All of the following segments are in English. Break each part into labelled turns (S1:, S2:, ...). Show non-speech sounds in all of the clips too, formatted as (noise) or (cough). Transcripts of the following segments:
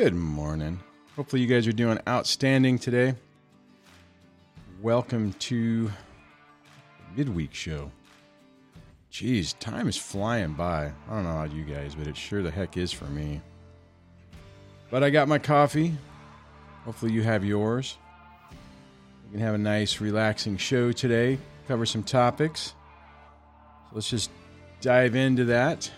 S1: Good morning. Hopefully, you guys are doing outstanding today. Welcome to midweek show. Jeez, time is flying by. I don't know about you guys, but it sure the heck is for me. But I got my coffee. Hopefully, you have yours. We can have a nice, relaxing show today, cover some topics. So let's just dive into that.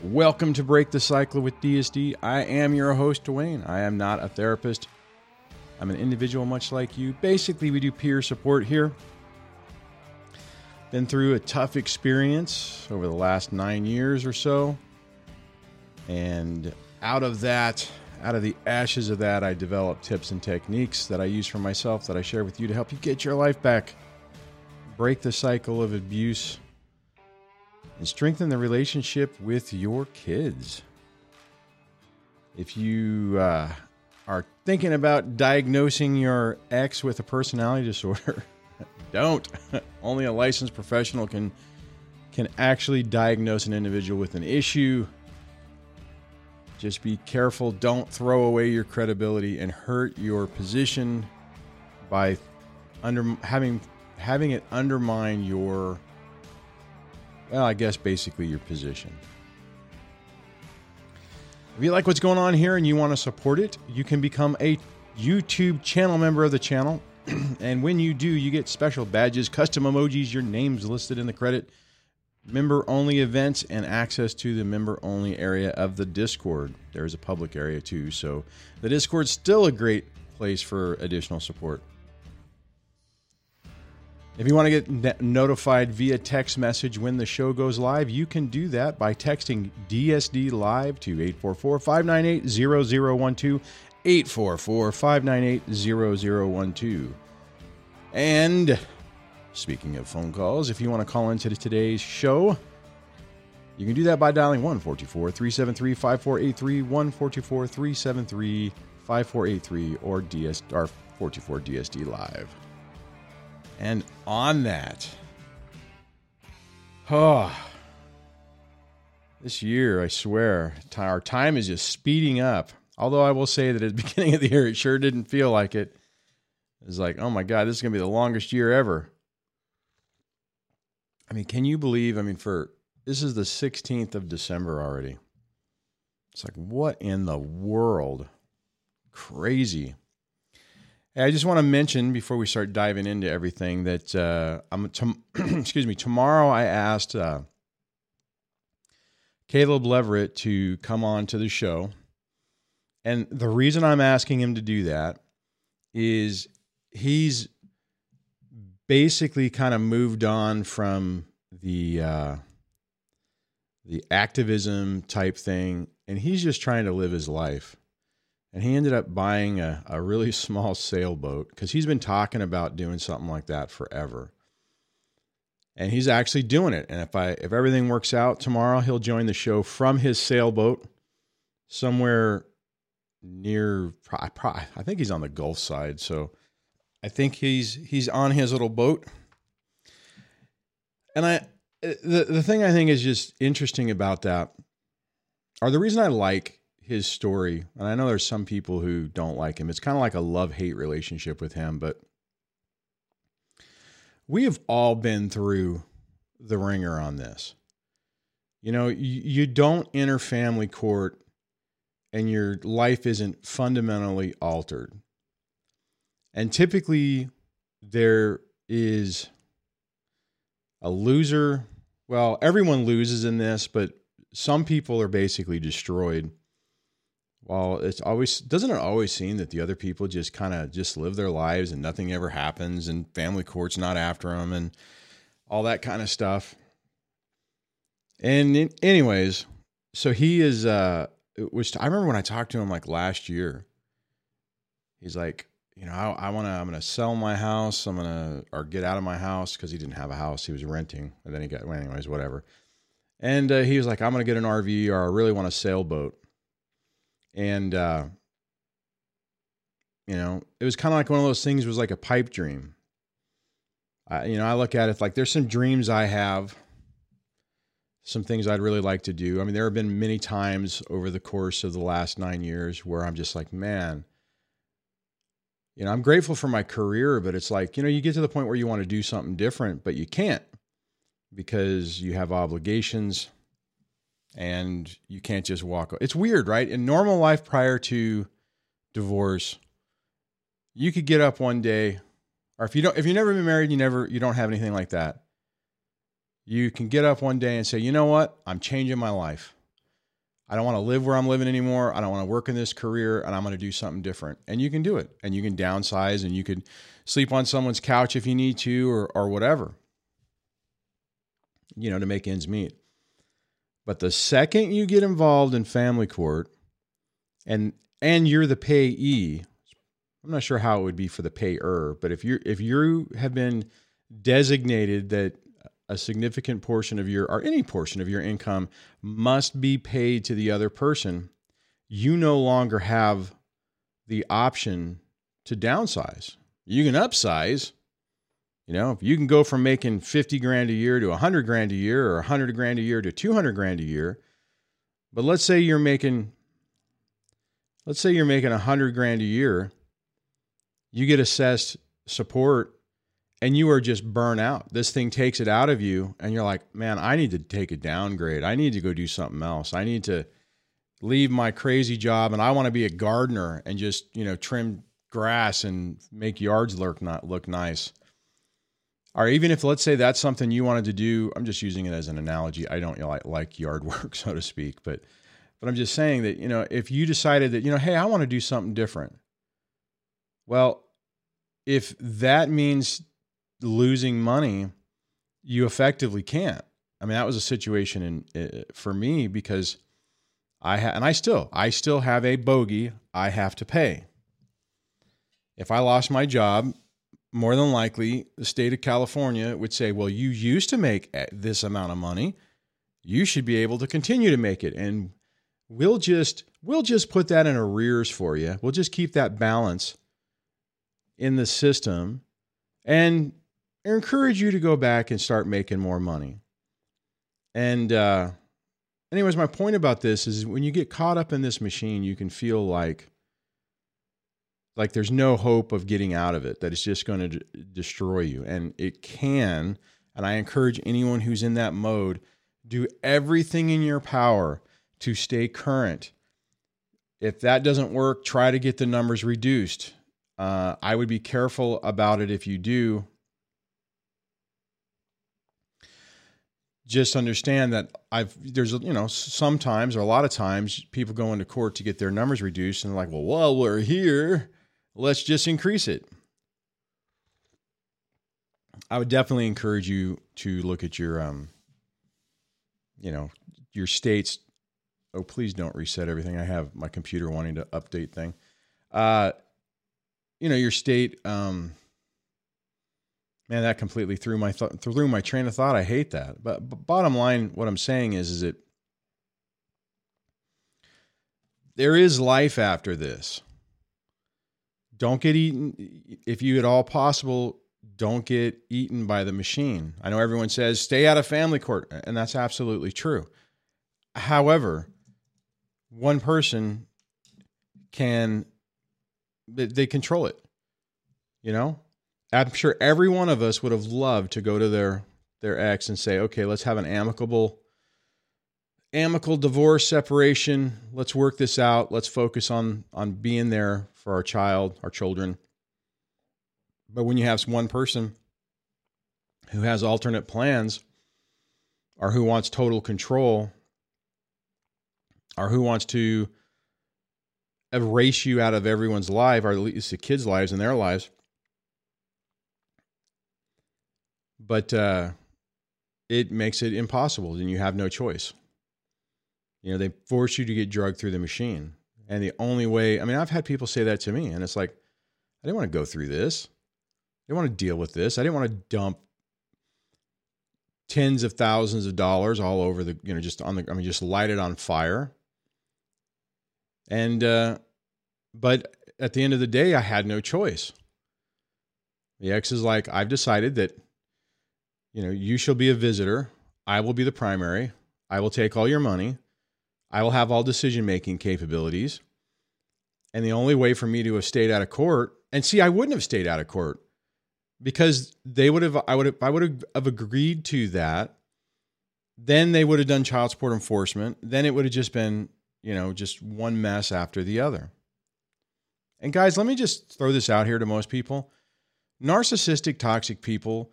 S1: Welcome to Break the Cycle with DSD. I am your host, Dwayne. I am not a therapist. I'm an individual much like you. Basically, we do peer support here. Been through a tough experience over the last nine years or so. And out of that, out of the ashes of that, I developed tips and techniques that I use for myself that I share with you to help you get your life back, break the cycle of abuse, and strengthen the relationship with your kids. If you uh, are thinking about diagnosing your ex with a personality (laughs) disorder, don't. (laughs) Only a licensed professional can can actually diagnose an individual with an issue. Just be careful. Don't throw away your credibility and hurt your position by under having having it undermine your well, I guess basically your position. If you like what's going on here and you want to support it, you can become a YouTube channel member of the channel. (clears throat) and when you do, you get special badges, custom emojis, your name's listed in the credit, member only events, and access to the member only area of the Discord. There's a public area too. So the Discord's still a great place for additional support. If you want to get notified via text message when the show goes live, you can do that by texting DSD Live to 844 598 0012. 844 598 0012. And speaking of phone calls, if you want to call into today's show, you can do that by dialing 144 373 5483 144 373 5483 or DS or 44 DSD Live. And on that, oh, this year, I swear, our time is just speeding up. Although I will say that at the (laughs) beginning of the year, it sure didn't feel like it. It's like, oh my God, this is going to be the longest year ever. I mean, can you believe? I mean, for this is the 16th of December already. It's like, what in the world? Crazy. I just want to mention before we start diving into everything that uh, I'm. (clears throat) excuse me. Tomorrow, I asked uh, Caleb Leverett to come on to the show, and the reason I'm asking him to do that is he's basically kind of moved on from the uh, the activism type thing, and he's just trying to live his life and he ended up buying a, a really (laughs) small sailboat because he's been talking about doing something like that forever. And he's actually doing it. And if i if everything works out tomorrow he'll join the show from his sailboat somewhere near i think he's on the gulf side. So i think he's he's on his little boat. And i the, the thing i think is just interesting about that or the reason i like his story, and I know there's some people who don't like him. It's kind of like a love hate relationship with him, but we have all been through the wringer on this. You know, you, don't enter family court and your life isn't fundamentally altered. And typically, there is a loser. Well, everyone loses in this, but some people are basically destroyed well, it's always doesn't it always seem that the other people just kind of just live their lives and nothing ever happens and family court's not after them and all that kind of stuff. And in, anyways, so he is uh which I remember when I talked to him like last year. He's like, you know, I, I want to I'm going to sell my house, I'm going to or get out of my house cuz he didn't have a house, he was renting and then he got well, anyways, whatever. And uh, he was like, I'm going to get an RV or I really want a sailboat and uh, you know, it was kind of like one of those things. Was like a pipe dream. I, you know, I look at it like there's some dreams I have some things I'd really like to do. I mean, there have been many times over the course of the last nine years where I'm just like, man, you know, I'm grateful for my career, but it's like, you know, you get to the point where you want to do something different, but you can't because you have obligations and you can't just walk. It's weird, right? In normal life prior to divorce, you could get up one day, or if you don't, if you've never been married, you never, you don't have anything like that. You can get up one day and say, you know what? I'm changing my life. I don't want to live where I'm living anymore. I don't want to work in this career and I'm going to do something different. And you can do it. And you can downsize and you could sleep on someone's couch if you need to or, or whatever, you know, to make ends meet. But the second you get involved in family court and and you're the payee, I'm not sure how it would be for the payer, but if you if you have been designated that a significant portion of your or any portion of your income must be paid to the other person, you no longer have the option to downsize. You can upsize. You know, if you can go from making 50 grand a year to 100 grand a year or 100 grand a year to 200 grand a year. But let's say you're making let's say you're making 100 grand a year. You get assessed support and you are just burnt out. This thing takes it out of you, and you're like, man, I need to take a downgrade. I need to go do something else. I need to leave my crazy job, and I want to be a gardener and just you know trim grass and make yards look not look nice. Or even if let's say that's something you wanted to do, I'm just using it as an analogy. I don't like, like yard (laughs) work, so to speak, but but I'm just saying that you know if you decided that you know, hey, I want to do something different. Well, if that means losing money, you effectively can't. I mean, that was a situation in uh, for me because I ha- and I still I still have a bogey I have to pay. If I lost my job, more than likely the state of California would say, "Well, you used to make this amount of money. You should be able to continue to make it." And we'll just we'll just put that in arrears for you. We'll just keep that balance in the system and encourage you to go back and start making more money. And, uh, anyways, my point about this is when you get caught up in this machine, you can feel like, like there's no hope of getting out of it, that it's just going to d- destroy you. And it can. And I encourage anyone who's in that mode, do everything in your power to stay current. If that doesn't work, try to get the numbers reduced. Uh, I would be careful about it if you do, just understand that I've there's you know sometimes or a lot of times people go into court to get their numbers reduced and like, well, while we're here, let's just increase it. I would definitely encourage you to look at your um, you know, your state's. Oh, please don't reset everything. I have my computer wanting to update thing. Uh, you know, your state um man, that completely threw my th- threw my train of thought. I hate that. But, but bottom line, what I'm saying is, is that there is life after this. Don't get eaten if you at all possible. Don't get eaten by the machine. I know everyone says stay out of family court, and that's absolutely true. However, one person can they control it. You know, I'm sure every one of us would have loved to go to their their ex and say, "Okay, let's have an amicable amicable divorce separation. Let's work this out. Let's focus on on being there for our child, our children." But when you have one person who has alternate plans or who wants total control or who wants to erase you out of everyone's life, or at least the kids' lives and their lives, but uh, it makes it impossible and you have no choice. You know, they force you to get drugged through the machine. And the only way, I mean, I've had people say that to me, and it's like, I didn't want to go through this. I didn't want to deal with this. I didn't want to dump tens of thousands of dollars all over the, you know, just on the, I mean, just light it on fire. And, uh, but at the end of the day, I had no choice. The ex is like, I've decided that you know, you shall be a visitor. I will be the primary. I will take all your money. I will have all decision making capabilities. And the only way for me to have stayed out of court, and see, I wouldn't have stayed out of court because they would have, I would have, I would have agreed to that. Then they would have done child support enforcement. Then it would have just been, you know, just one mess after the other. And guys, let me just throw this out here to most people. Narcissistic, toxic people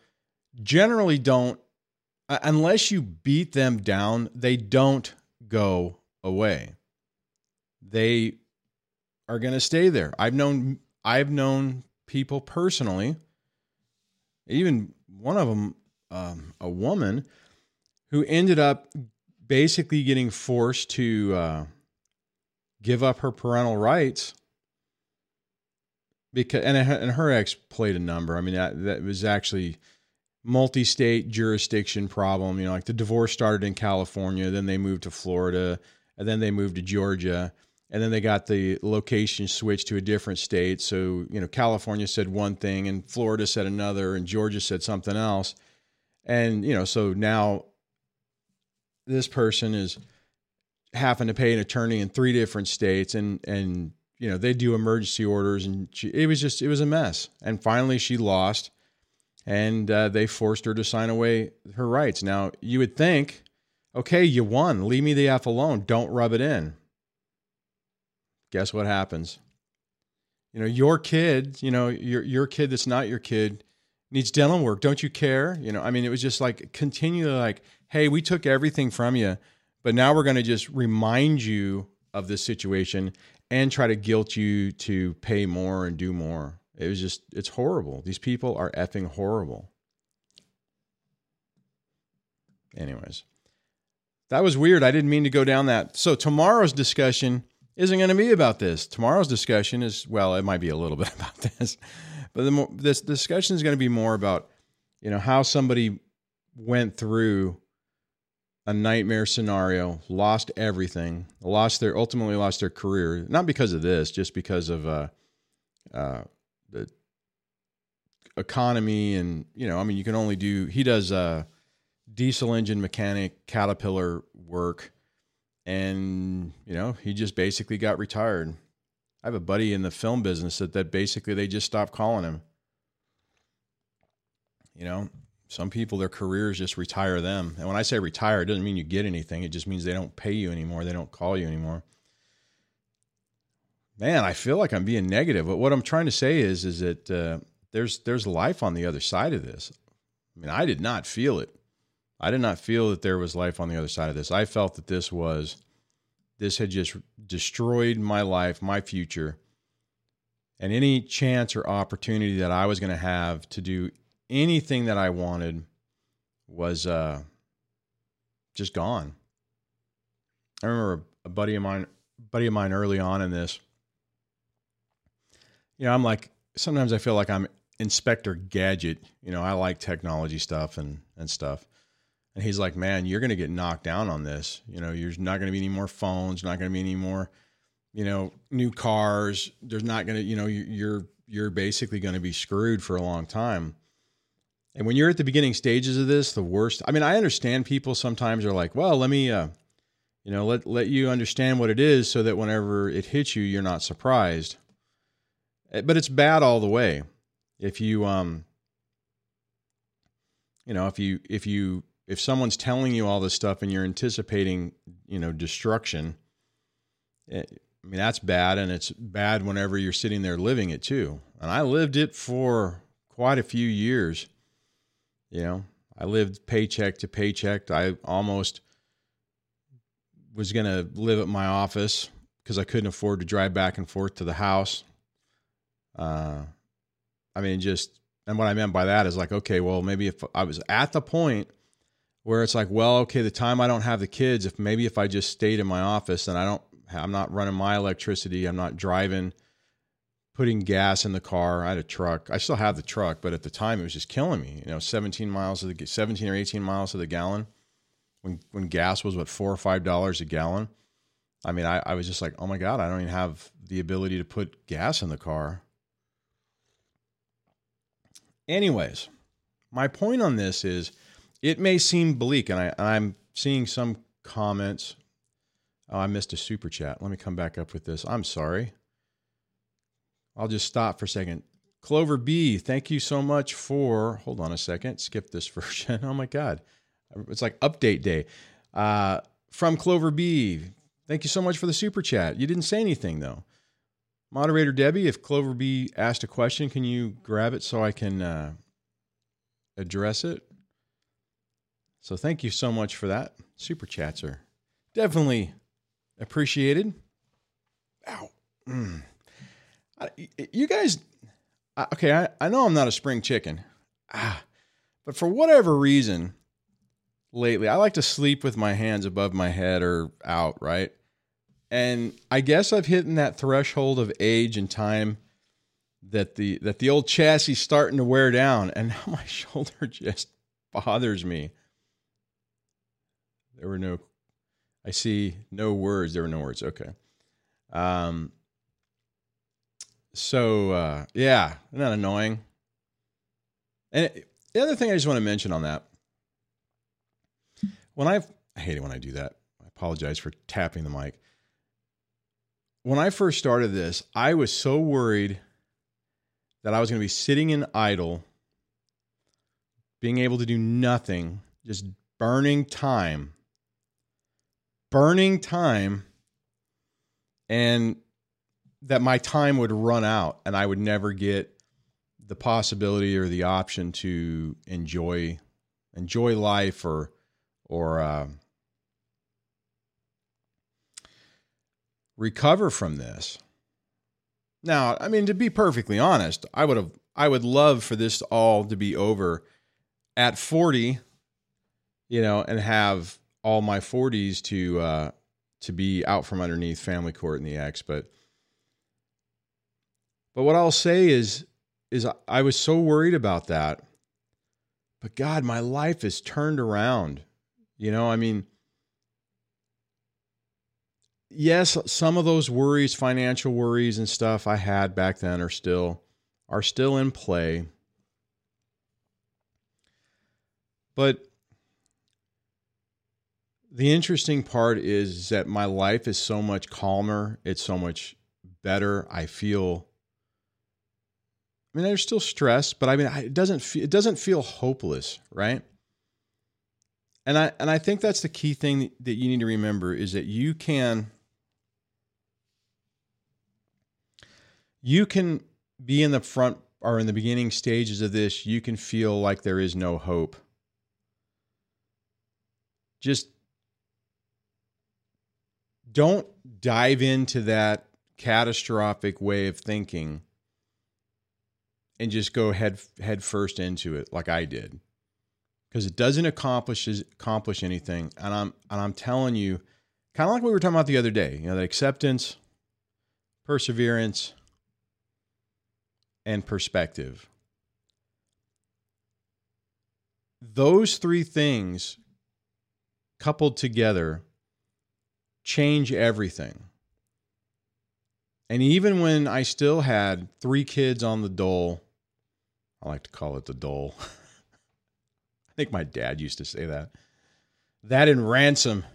S1: generally don't, uh, unless you beat them down, they don't go away. They are going to stay there. I've known I've known people personally, even one of them, um, a woman, who ended up basically getting forced to uh, give up her parental rights because and and her ex played a number. I mean that that was actually multi-state jurisdiction problem. You know, like the divorce started in California, then they moved to Florida, and then they moved to Georgia, and then they got the location switched to a different state. So you know, California said one thing, and Florida said another, and Georgia said something else, and you know, so now this person is having to pay an attorney in three different states, and and you know they do emergency orders, and she, it was just it was a mess. And finally, she lost and uh, they forced her to sign away her rights. Now, you would think, okay, you won. Leave me the F alone. Don't rub it in. Guess what happens? You know, your kid, you know, your your kid that's not your kid needs dental work. Don't you care? You know, I mean, it was just like continually like, hey, we took everything from you, but now we're going to just remind you of this situation and try to guilt you to pay more and do more. It was just, it's horrible. These people are effing horrible. Anyways, that was weird. I didn't mean to go down that. So, tomorrow's discussion isn't going to be about this. Tomorrow's discussion is, well, it might be a little (laughs) bit about this, but the more, this discussion is going to be more about, you know, how somebody went through a nightmare scenario, lost everything, lost their ultimately lost their career, not because of this, just because of uh, uh, the economy and you know i mean you can only do he does uh diesel engine mechanic caterpillar work. And you know he just basically got retired. I have a buddy in the film business that that basically they just stopped calling him. You know some people their careers just retire them. And when i say retire it doesn't mean you get anything. It just means they don't pay you anymore. They don't call you anymore. Man, I feel like I'm being negative, but what I'm trying to say is, is that uh, there's there's life on the other side of this. I mean, I did not feel it. I did not feel that there was life on the other side of this. I felt that this was this had just destroyed my life, my future, and any chance or opportunity that I was going to have to do anything that I wanted was uh, just gone. I remember a buddy of mine, buddy of mine, early on in this you know, I'm like sometimes I feel like I'm Inspector Gadget. You know, I like technology stuff and and stuff. And he's like, "Man, you're going to get knocked down on this. You know, there's not going to be any more phones, not going to be any more, you know, new cars. There's not going to, you know, you're you're basically going to be screwed for a long time." And when you're at the beginning stages of this, the worst. I mean, I understand people sometimes are like, "Well, let me uh you know, let let you understand what it is so that whenever it hits you, you're not surprised." Eh, but it's bad all the way. If you um you know, if you if you if someone's telling you all this stuff and you're anticipating, you know, destruction, it, eh, I mean that's bad and it's bad whenever you're sitting there living it too. And I lived it for quite a few years. You know, I lived paycheck to paycheck. I almost was going to live at my office because I couldn't afford to drive back and forth to the house. Uh, I mean, just and what I meant by that is like, okay, well, maybe if I was at the point where it's like, well, okay, the time I don't have the kids, if maybe if I just stayed in my office and I don't, I'm not running my electricity, I'm not driving, putting gas in the car. I had a truck. I still have the truck, but at the time it was just killing me. You know, 17 miles of the 17 or 18 miles to the gallon. When when gas was what four or five dollars a gallon. I mean, I, I was just like, oh my god, I don't even have the ability to put gas in the car. Anyways, my point on this is it may seem bleak, and, I, I'm seeing some comments. Oh, I missed a super chat. Let me come back up with this. I'm sorry. I'll just stop for a second. Clover B, thank you so much for. Hold on a second. Skip this (laughs) version. Oh my God. It's like update day. Uh, from Clover B, thank you so much for the super chat. You didn't say anything though. Moderator Debbie, if Clover B asked a question, can you grab it so I can uh, address it? So thank you so much for that. Super chats are definitely appreciated. Ow. Mm. I, you guys, okay, I, I know I'm not a spring chicken, ah, but for whatever reason, lately, I like to sleep with my hands above my head or out, right? And I guess I've hit that threshold of age and time that the that the old chassis starting to wear down, and (laughs) now my shoulder just bothers me. There were no, I see no words. There were no words. Okay. Um. So uh, yeah, isn't that annoying? And it, the other thing I just want to mention on that, when I've, I hate it when I do that. I apologize for tapping the mic when I first started this, I was so worried that I was going to be sitting in idle, being able to do nothing, just burning time, burning time, and that my time would run out and I would never get the possibility or the option to enjoy enjoy life or or uh, recover from this. Now, I mean, to be perfectly honest, I would have, I would love for this all to be over at 40, you know, and have all my 40s to, uh, to be out from underneath family court in the X. But, but what I'll say is, is I was so worried about that. But God, my life is turned around. You know, I mean, yes, some of those worries, financial worries and stuff I had back then are still are still in play. But the interesting part is that my life is so much calmer, it's so much better. I feel I mean there's still stress, but I mean it doesn't feel, it doesn't feel hopeless, right? And I and I think that's the key thing that you need to remember is that you can you can be in the front or in the beginning stages of this, you can feel like there is no hope. Just don't dive into that catastrophic way of thinking and just go head head first into it like I did. Because it doesn't accomplish accomplish anything. And I'm and I'm telling you, kind of like we were talking about the other day, you know, the acceptance, perseverance, and perspective. Those three things coupled together change everything. And even when I still had three kids on the dole, I like to call it the dole. (laughs) I think my dad used to say that. That in ransom.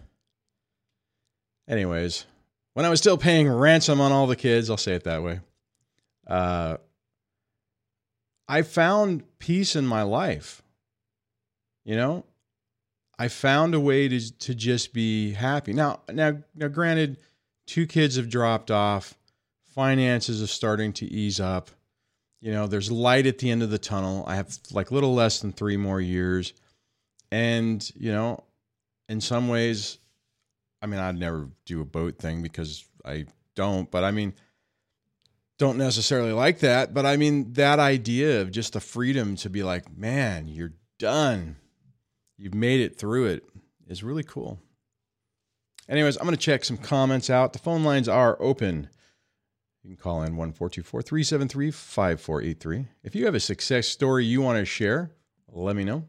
S1: Anyways, when I was still paying ransom on all the kids, I'll say it that way. Uh, I found peace in my life. You know, I found a way to to just be happy. Now, now, now, granted, two kids have dropped off. Finances are starting to ease up. You know, there's light at the end of the tunnel. I have like little less than three more years, and you know, in some ways, I mean, I'd never do a boat thing because I don't. But I mean, don't necessarily like that, but I mean that idea of just the freedom to be like, man, you're done. You've made it through it is really cool. Anyways, I'm going to check some comments out. The phone lines are open. You can call in 1424 373 5483. If you have a success story you want to share, let me know.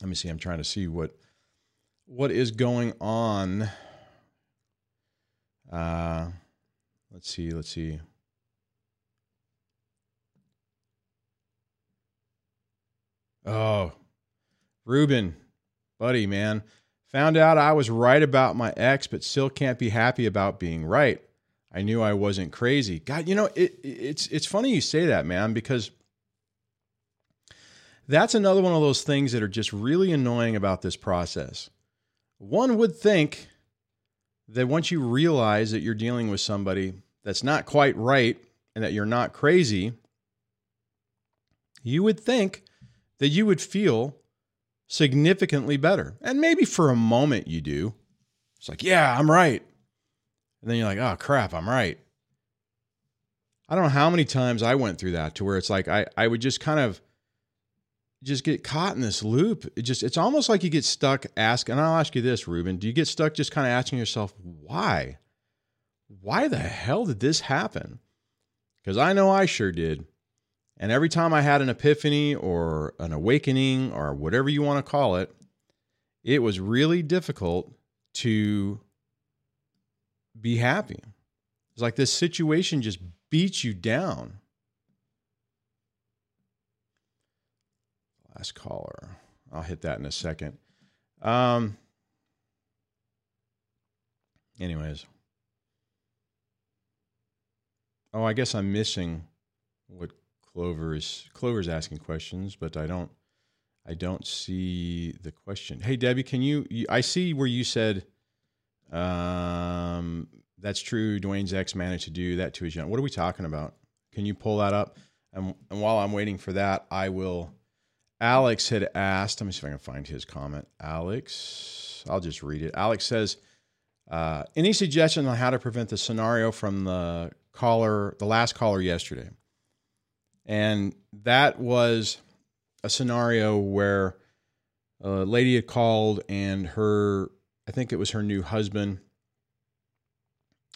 S1: Let me see. I'm trying to see what what is going on. Uh, Let's see, let's see. Oh, Ruben, Buddy, man, found out I was right about my ex, but still can't be happy about being right. I knew I wasn't crazy. God, you know, it, it's it's funny you say that, man, because that's another one of those things that are just really annoying about this process. One would think that once you realize that you're dealing with somebody that's not quite right and that you're not crazy, you would think that you would feel significantly better. And maybe for a moment you do. It's like, yeah, I'm right. And then you're like, oh crap, I'm right. I don't know how many times I went through that to where it's like I, I would just kind of just get caught in this loop. It just it's almost like you get stuck asking. And I'll ask you this, Ruben: Do you get stuck just kind of asking yourself why? Why the hell did this happen? Because I know I sure did. And every time I had an epiphany or an awakening or whatever you want to call it, it was really difficult to be happy. It's like this situation just beats you down. Last caller. I'll hit that in a second. Um, anyways. Oh, I guess I'm missing what Clover is. Clover's asking questions, but I don't. I don't see the question. Hey, Debbie, can you? you I see where you said, um, "That's true." Dwayne's ex managed to do that to his young. What are we talking about? Can you pull that up? And, and while I'm waiting for that, I will Alex had asked, let me see if I can find his comment. Alex, I'll just read it. Alex says, uh, any suggestion on how to prevent the scenario from the caller, the last caller yesterday? And that was a scenario where a lady had called and her, I think it was her new husband,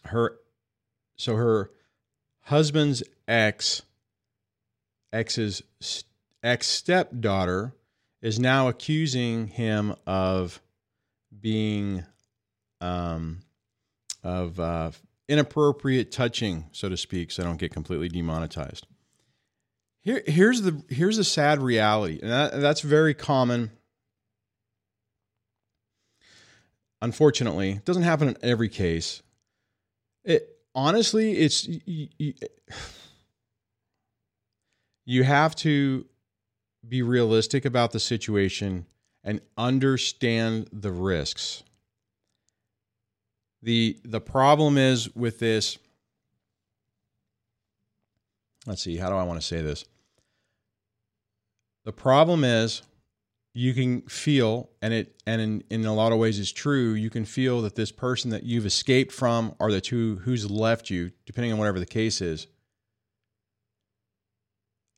S1: her, so her husband's ex, ex's ex stepdaughter is now accusing him of being um, of uh, inappropriate touching, so to speak, so I don't get completely demonetized. Here, here's the here's the sad reality, and that, that's very common. Unfortunately, it doesn't happen in every case. It honestly, it's you, you, you have to be realistic about the situation and understand the risks. The the problem is with this Let's see, how do I want to say this? The problem is you can feel and it and in, in a lot of ways is true, you can feel that this person that you've escaped from or that who who's left you, depending on whatever the case is,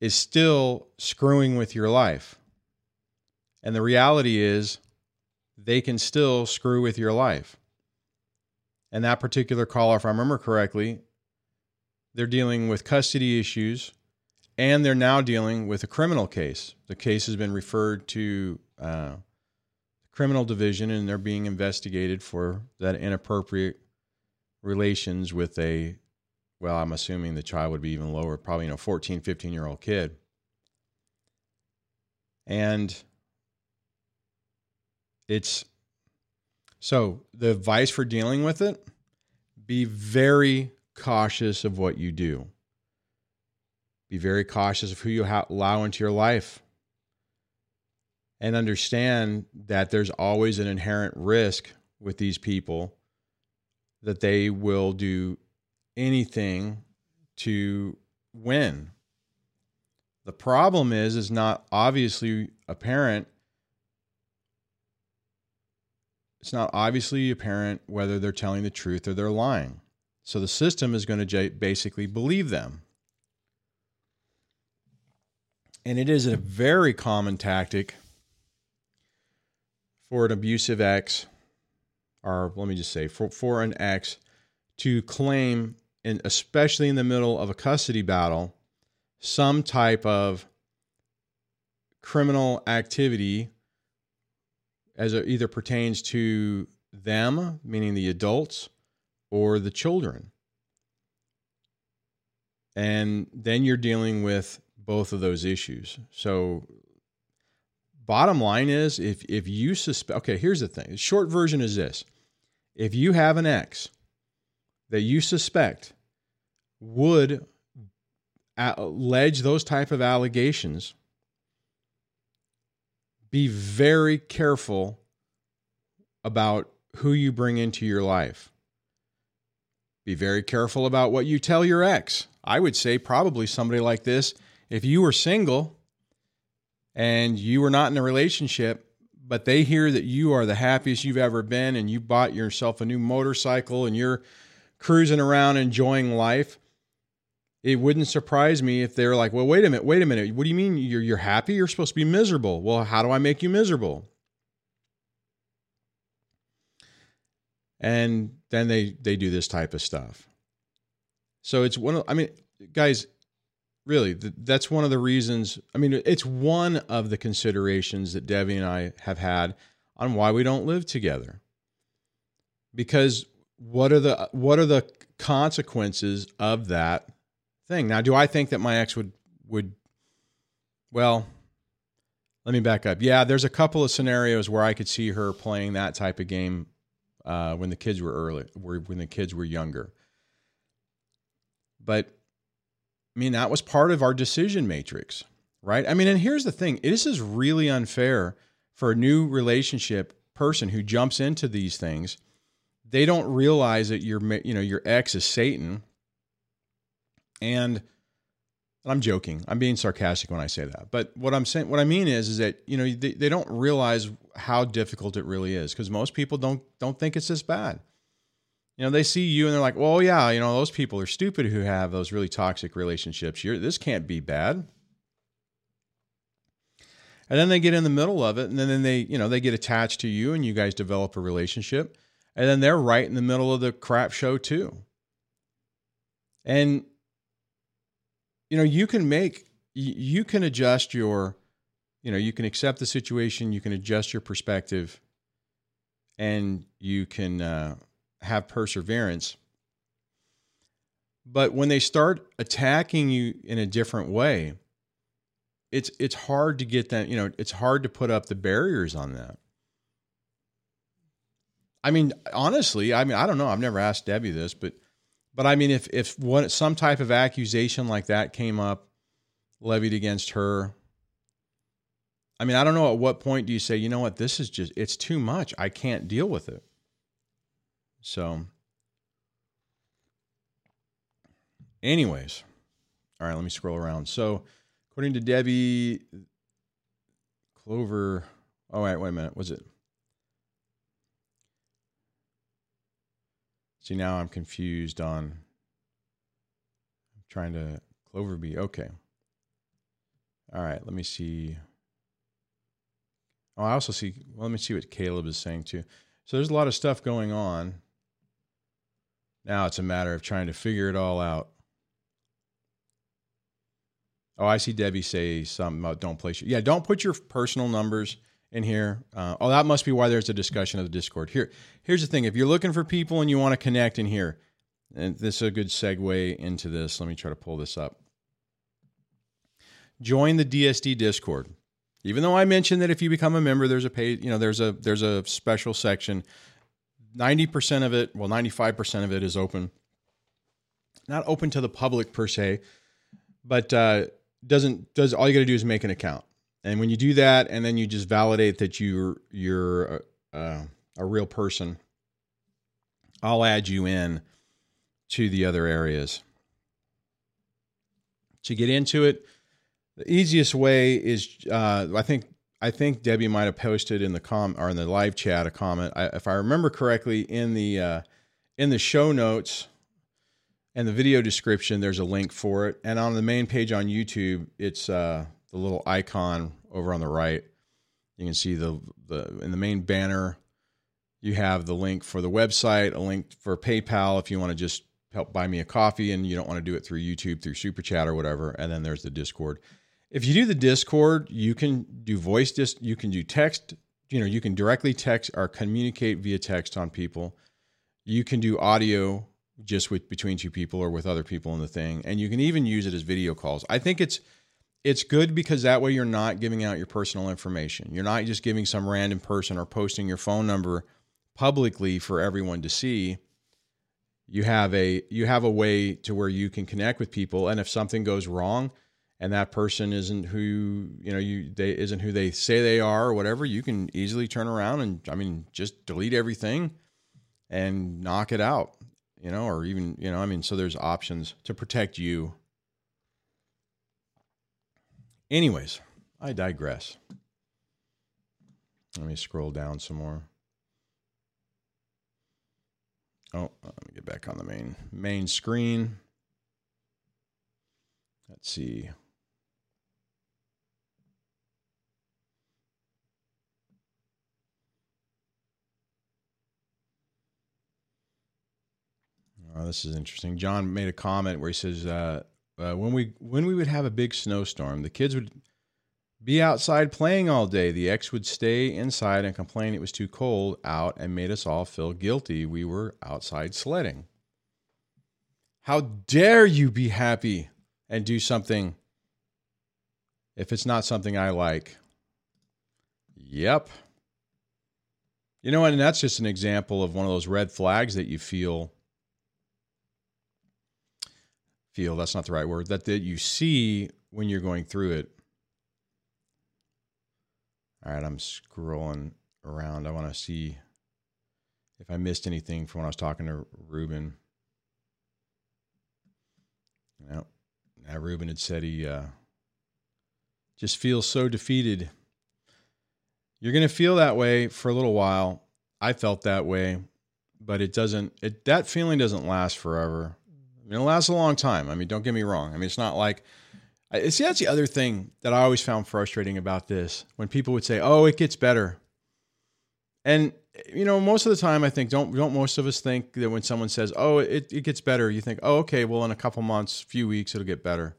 S1: is still screwing with your life. And the reality is, they can still screw with your life. And that particular caller, if I remember correctly, they're dealing with custody issues and they're now dealing with a criminal case. The case has been referred to uh, the criminal division and they're being investigated for that inappropriate relations with a well, I'm assuming the child would be even lower, probably, you know, 14, 15 year old kid. And it's so the advice for dealing with it be very cautious of what you do. Be very cautious of who you allow into your life. And understand that there's always an inherent risk with these people that they will do anything to win. The problem is is not obviously apparent. It's not obviously apparent whether they're telling the truth or they're lying. So the system is going to basically believe them. And it is a very common tactic for an abusive ex, or let me just say, for, for an ex to claim and especially in the middle of a custody battle, some type of criminal activity as it either pertains to them, meaning the adults, or the children. And then you're dealing with both of those issues. So bottom line is if if you suspect okay, here's the thing. The short version is this. If you have an ex that you suspect would uh, allege those type of allegations, be very careful about who you bring into your life. Be very careful about what you tell your ex. I would say probably somebody like this, if you were single and you were not in a relationship, but they hear that you are the happiest you've ever been and you bought yourself a new motorcycle and you're cruising around enjoying life, it wouldn't surprise me if they're like, "Well, wait a minute, wait a minute. What do you mean you're you're happy? You're supposed to be miserable." Well, how do I make you miserable? And then they they do this type of stuff. So it's one of I mean, guys, really, that's one of the reasons. I mean, it's one of the considerations that Debbie and I have had on why we don't live together. Because what are the what are the consequences of that thing? Now, do I think that my ex would would well, let me back up. Yeah, there's a couple of scenarios where I could see her playing that type of game uh, when the kids were early, when the kids were younger. But I mean, that was part of our decision matrix, right? I mean, and here's the thing this is really unfair for a new relationship person who jumps into these things. They don't realize that your, you know, your ex is Satan. And I'm joking. I'm being sarcastic when I say that. But what I'm saying, what I mean is, is that you know they, they don't realize how difficult it really is because most people don't don't think it's this bad you know, they see you and they're like, well, yeah, you know, those people are stupid who have those really toxic relationships. You're, this can't be bad. And then they get in the middle of it and then they, you know, they get attached to you and you guys develop a relationship. And then they're right in the middle of the crap show too. And, you know, you can make, you can adjust your, you know, you can accept the situation, you can adjust your perspective, and you can, uh, have perseverance. But when they start attacking you in a different way, it's it's hard to get that, you know, it's hard to put up the barriers on that. I mean, honestly, I mean, I don't know. I've never asked Debbie this, but but I mean, if if one some type of accusation like that came up, levied against her, I mean, I don't know at what point do you say, you know what, this is just it's too much. I can't deal with it. So, anyways, all right, let me scroll around. So, according to Debbie, Clover. Oh, wait, wait a minute. Was it? See, now I'm confused on. Trying to. Clover B. Okay. All right, let me see. Oh, I also see. Well, let me see what Caleb is saying too. So there's a lot of stuff going on. Now it's a matter of trying to figure it all out. Oh, I see Debbie say something about don't place your yeah, don't put your personal numbers in here. Uh, oh, that must be why there's a discussion of the Discord. Here, here's the thing: if you're looking for people and you want to connect in here, and this is a good segue into this. Let me try to pull this up. Join the DSD Discord. Even though I mentioned that if you become a member, there's a paid, you know, there's a there's a special section 90% of it, well, 95% of it is open. Not open to the public per se, but uh, doesn't does all you got to do is make an account. And when you do that, and then you just validate that you're you're uh, a real person, I'll add you in to the other areas. To get into it, the easiest way is uh, I think I think Debbie might have posted in the com or in the live chat a comment. I, if I remember correctly, in the uh, in the show notes and the video description, there's a link for it. And on the main page on YouTube, it's uh, the little icon over on the right. You can see the the in the main banner. You have the link for the website, a link for PayPal if you want to just help buy me a coffee and you don't want to do it through YouTube, through Super Chat or whatever. And then there's the Discord if you do the Discord, you can do voice dis you can do text, you know, you can directly text or communicate via text on people. You can do audio just with between two people or with other people in the thing, and you can even use it as video calls. I think it's it's good because that way you're not giving out your personal information. You're not just giving some random person or posting your phone number publicly for everyone to see. You have a you have a way to where you can connect with people and if something goes wrong and that person isn't who you know you they isn't who they say they are or whatever, you can easily turn around and I mean just delete everything and knock it out, you know, or even, you know, I mean so there's options to protect you Anyways, I digress. Let me scroll down some more. Oh, let me get back on the main main screen. Let's see. Oh, this is interesting. John made a comment where he says, uh, uh, when we when we would have a big snowstorm, the kids would be outside playing all day. The ex would stay inside and complain it was too cold out and made us all feel guilty we were outside sledding. How dare you be happy and do something if it's not something I like? Yep. You know? And that's just an example of one of those red flags that you feel feel that's not the right word that that you see when you're going through it. All right i'm scrolling around. I want to see if i missed anything from when i was talking to ruben. No now ruben had said he uh, just feels so defeated. You're going to feel that way for a little while. I felt that way but it doesn't it that feeling doesn't last forever mean, it lasts a long time. I mean, don't get me wrong. I mean, it's not like. I, see, that's the other thing that I always found frustrating about this when people would say, "Oh, it gets better," and you know, most of the time, I think don't don't most of us think that when someone says, "Oh, it it gets better," you think, "Oh, okay, well, in a couple months, few weeks, it'll get better."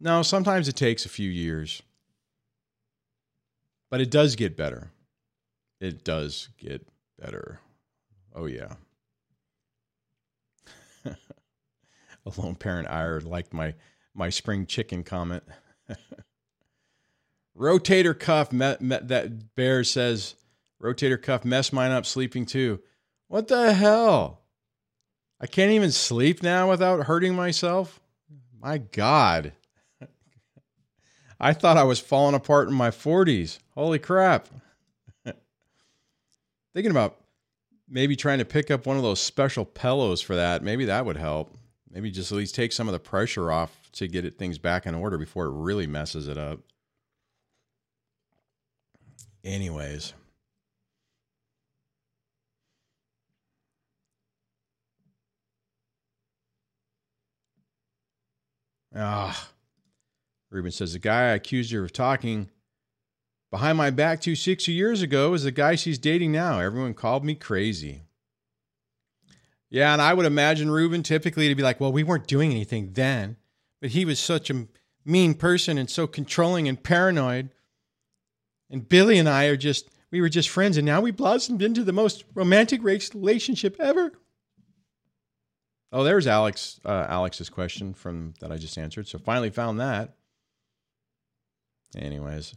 S1: No, sometimes it takes a few years, but it does get better. It does get better. Oh yeah. A lone parent ire liked my my spring chicken comment. (laughs) rotator cuff that bear says rotator cuff mess mine up sleeping too. What the hell? I can't even sleep now without hurting myself. My God. (laughs) I thought I was falling apart in my 40s. Holy crap. (laughs) Thinking about maybe trying to pick up one of those special pillows for that. Maybe that would help. Maybe just at least take some of the pressure off to get it, things back in order before it really messes it up. Anyways. Ah. Ruben says the guy I accused her of talking behind my back two sixty years ago is the guy she's dating now. Everyone called me crazy. Yeah, and I would imagine Ruben typically to be like, well, we weren't doing anything then, but he was such a mean person and so controlling and paranoid. And Billy and I are just, we were just friends, and now we blossomed into the most romantic relationship ever. Oh, there's Alex, uh, Alex's question from that I just answered. So finally found that. Anyways,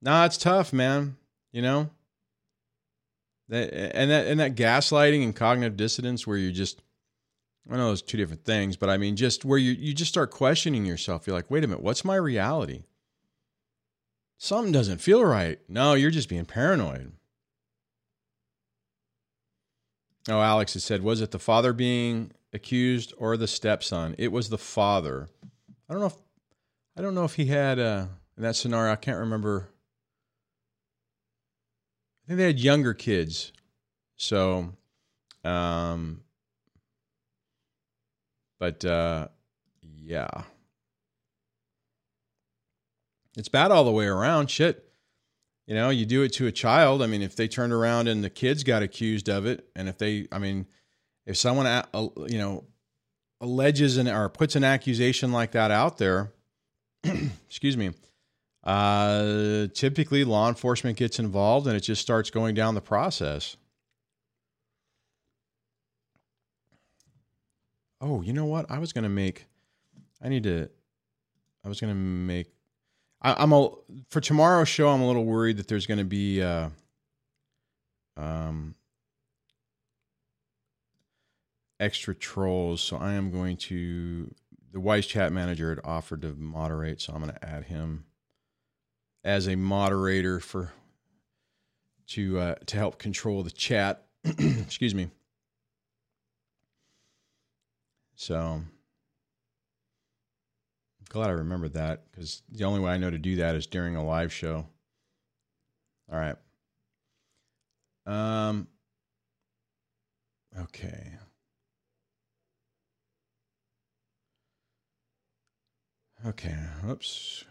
S1: nah, it's tough, man. You know, that, and that and that gaslighting and cognitive dissonance where you just I know those two different things, but I mean just where you you just start questioning yourself. You're like, wait a minute, what's my reality? Something doesn't feel right. No, you're just being paranoid. Oh, Alex has said, was it the father being accused or the stepson? It was the father. I don't know if I don't know if he had uh, in that scenario. I can't remember I think they had younger kids. So, um, but uh, yeah, it's bad all the way around. Shit. You know, you do it to a child. I mean, if they turned around and the kids got accused of it, and if they, I mean, if someone, you know, alleges an, or puts an accusation like that out there, (clears throat) excuse me, uh, typically, law enforcement gets involved and it just starts going down the process. Oh, you know what? I was going to make, I need to, I was gonna make. I, am a for tomorrow's show. I'm a little worried that there's gonna be. Uh, um, extra trolls, so I am going to. The Wise Chat Manager had offered to moderate, so I'm going to add him as a moderator for to uh, to help control the chat. (clears throat) Excuse me. So I'm glad I remembered that because the only way I know to do that is during a live show. All right. Um. Okay. Okay. Oops.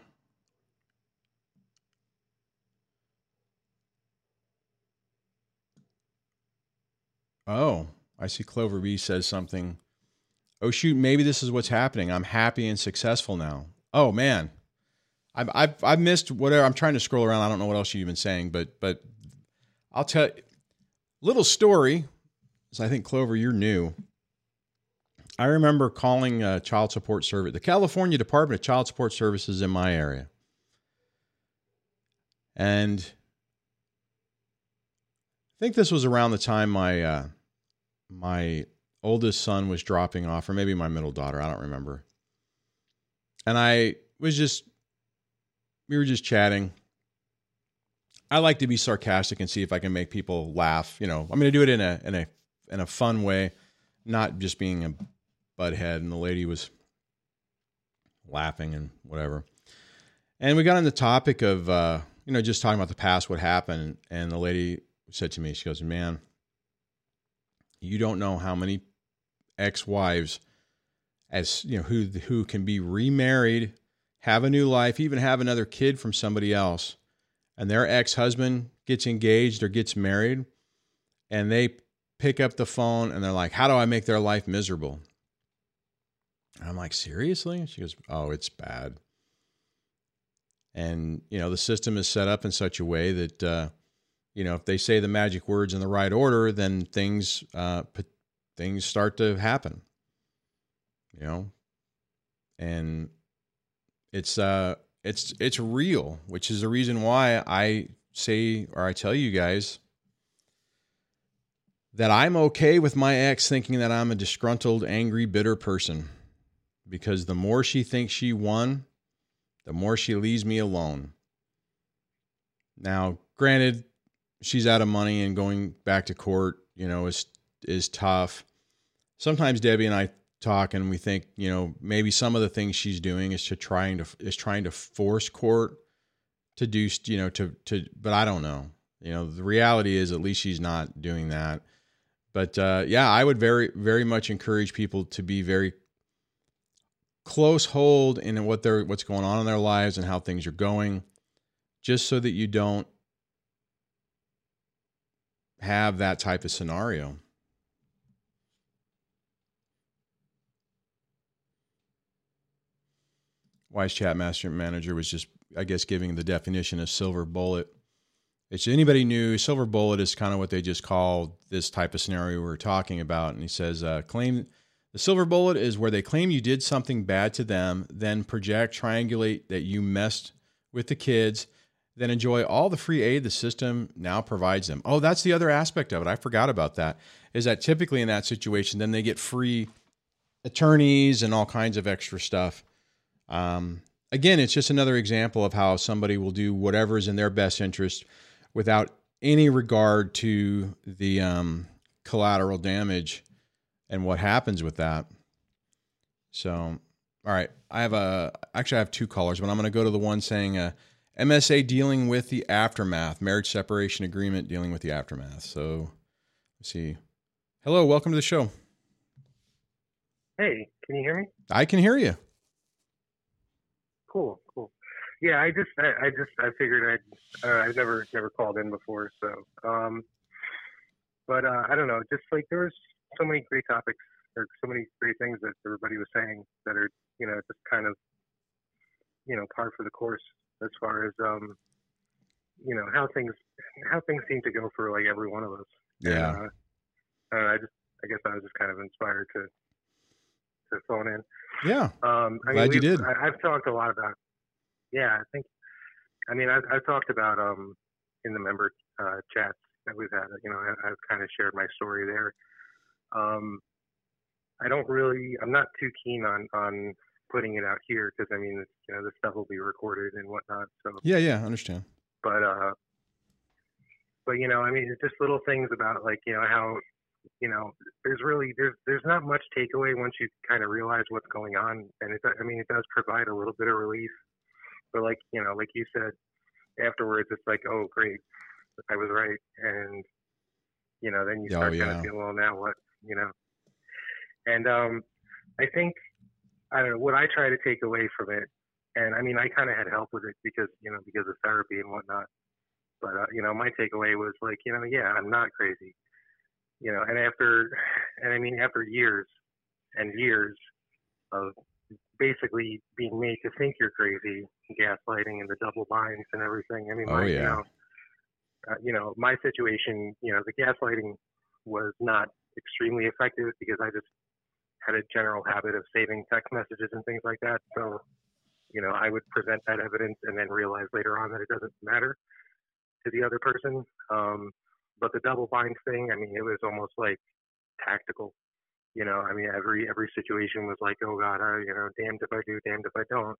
S1: Oh, I see Clover B says something. Oh shoot, maybe this is what's happening. I'm happy and successful now. Oh man. I've I've I've missed whatever I'm trying to scroll around. I don't know what else you've been saying, but but I'll tell you little story. So I think Clover, you're new. I remember calling a child support service, the California Department of Child Support Services in my area. And think this was around the time my uh, my oldest son was dropping off, or maybe my middle daughter, I don't remember. And I was just we were just chatting. I like to be sarcastic and see if I can make people laugh. You know, I'm going to do it in a in a in a fun way, not just being a butthead, and the lady was laughing and whatever. And we got on the topic of uh, you know just talking about the past, what happened, and the lady said to me, she goes, "Man, you don't know how many ex-wives, as you know, who who can be remarried, have a new life, even have another kid from somebody else, and their ex-husband gets engaged or gets married, and they pick up the phone and they're like, "How do I make their life miserable?" And I'm like, seriously? She goes, oh, it's bad. And, you know, the system is set up in such a way that, uh, you know, if they say the magic words in the right order, then things, uh, things start to happen, you know, and it's, uh, it's, it's real, which is the reason why I say, or I tell you guys that I'm okay with my ex thinking that I'm a disgruntled, angry, bitter person because the more she thinks she won, the more she leaves me alone. Now, granted, she's out of money and going back to court, you know, is is tough. Sometimes Debbie and I talk and we think, you know, maybe some of the things she's doing is to trying to is trying to force court to do, you know, to to but I don't know. You know, the reality is at least she's not doing that. But uh, yeah, I would very very much encourage people to be very close hold in what they're what's going on in their lives and how things are going just so that you don't have that type of scenario. Wise chat master manager was just i guess giving the definition of silver bullet. It's anybody new silver bullet is kind of what they just call this type of scenario we are talking about. And he says uh, claim the silver bullet is where they claim you did something bad to them, then project, triangulate that you messed with the kids, then enjoy all the free aid the system now provides them. Oh, that's the other aspect of it. I forgot about that. Is that typically in that situation, then they get free attorneys and all kinds of extra stuff. Um, again, it's just another example of how somebody will do whatever is in their best interest without any regard to the um, collateral damage and what happens with that. So, all right, I have a actually I have two callers, but I'm going to go to the one saying uh, MSA dealing with the aftermath, marriage separation agreement dealing with the aftermath. So, let's see. Hello, welcome to the show.
S2: Hey, can you hear me?
S1: I can hear you.
S2: Cool, cool. Yeah, I just, I, I just, I figured I'd, uh, I've never, never called in before, so, um, but uh, I don't know, just like there was so many great topics or so many great things that everybody was saying that are you know just kind of you know par for the course as far as um you know how things how things seem to go for like every one of us.
S1: Yeah.
S2: uh, I just I guess I was just kind of inspired to to phone in.
S1: Yeah.
S2: Um, I
S1: Glad
S2: mean,
S1: you did.
S2: I, I've talked a lot about. Yeah, I think. I mean, I've, I've talked about um in the member uh, chats that we've had. You know, I, I've kind of shared my story there. Um, I don't really. I'm not too keen on on putting it out here because I mean, it's, you know, this stuff will be recorded and whatnot. So,
S1: Yeah, yeah, I understand.
S2: but uh, but you know, I mean, it's just little things about like you know how you know there's really there's there's not much takeaway once you kind of realize what's going on, and it I mean it does provide a little bit of relief, but like you know like you said afterwards it's like oh great I was right and you know then you
S1: Oh,
S2: start kind
S1: yeah.
S2: of feel well now what you know and um I think I don't know what I try to take away from it and I mean I kind of had help with it because you know because of therapy and whatnot but uh, you know my takeaway was like you know yeah i'm not crazy you know and after and i mean after years and years of basically being made to think you're crazy gaslighting and the double binds and everything i mean
S1: Oh,
S2: my you
S1: yeah.
S2: know uh, you know my situation you know the gaslighting was not extremely effective because i just had a general habit of saving text messages and things like that so you know i would present that evidence and then realize later on that it doesn't matter to the other person. Um, but the double bind thing, I mean, it was almost like tactical. You know, I mean, every every situation was like, oh God, I, you know, damned if I do, damned if I don't.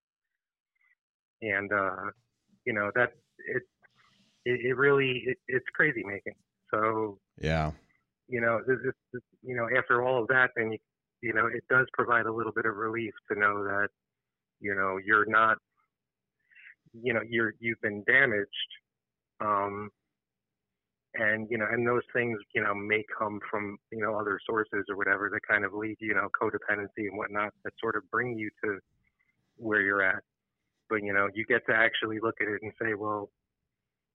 S2: And uh, you know that it it, it really it, it's crazy making. So
S1: Yeah.
S2: you know, this, this, this, you know, after all of that, then you you know, it does provide a little bit of relief to know that you know you're not you know you're you've been damaged um and you know and those things you know may come from you know other sources or whatever that kind of lead you know codependency and whatnot that sort of bring you to where you're at. But you know you get to actually look at it and say well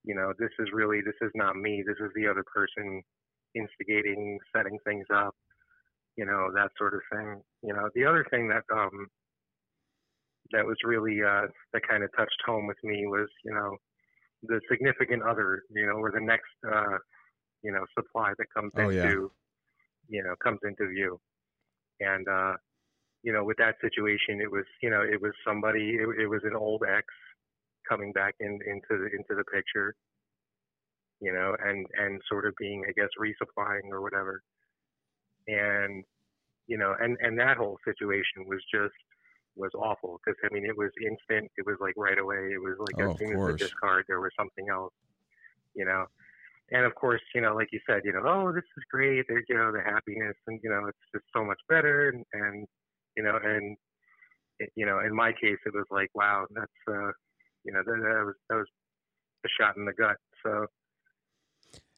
S2: you know this is really this is not me. This is the other person instigating setting things up you know that sort of thing you know the other thing that um that was really uh that kind of touched home with me was you know the significant other, you know, or the next, uh, you know, supply that comes
S1: Oh, yeah.
S2: into, you know, comes into view. And, uh, you know, with that situation, it was, you know, it was somebody, it, it was an old ex coming back in, into the, into the picture, you know, and, and sort of being, I guess, resupplying or whatever. And, you know, and, and that whole situation was just, was awful because I mean it was instant. It was like right away. It was like
S1: Oh,
S2: as soon as the discard, there was something else, you know. And of course, you know, like you said, you know, oh, this is great. There's you know the happiness, and you know, it's just so much better, and, and you know, and it, you know, in my case, it was like, wow, that's uh, you know, that, that was that was a shot in the gut. So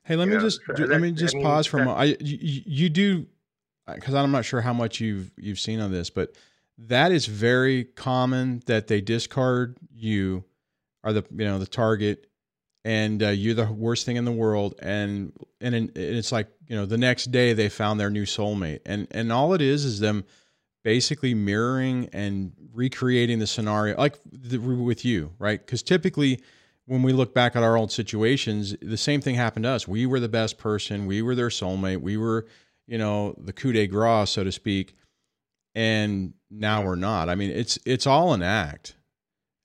S1: Hey, let me
S2: Yeah,
S1: just
S2: so
S1: let
S2: that-
S1: me
S2: I
S1: just
S2: mean,
S1: pause for a moment. I you, you do because I'm not sure how much you've you've seen on this, but that is very common that they discard you are the you know the target and uh, you're the worst thing in the world and and in- it's like you know the next day they found their new soulmate and and all it is is them basically mirroring and recreating the scenario like the, with you right? Because typically when we look back at our old situations the same thing happened to us. We were the best person we were their soulmate we were you know the coup de grace so to speak and now we're not. I mean it's it's all an act.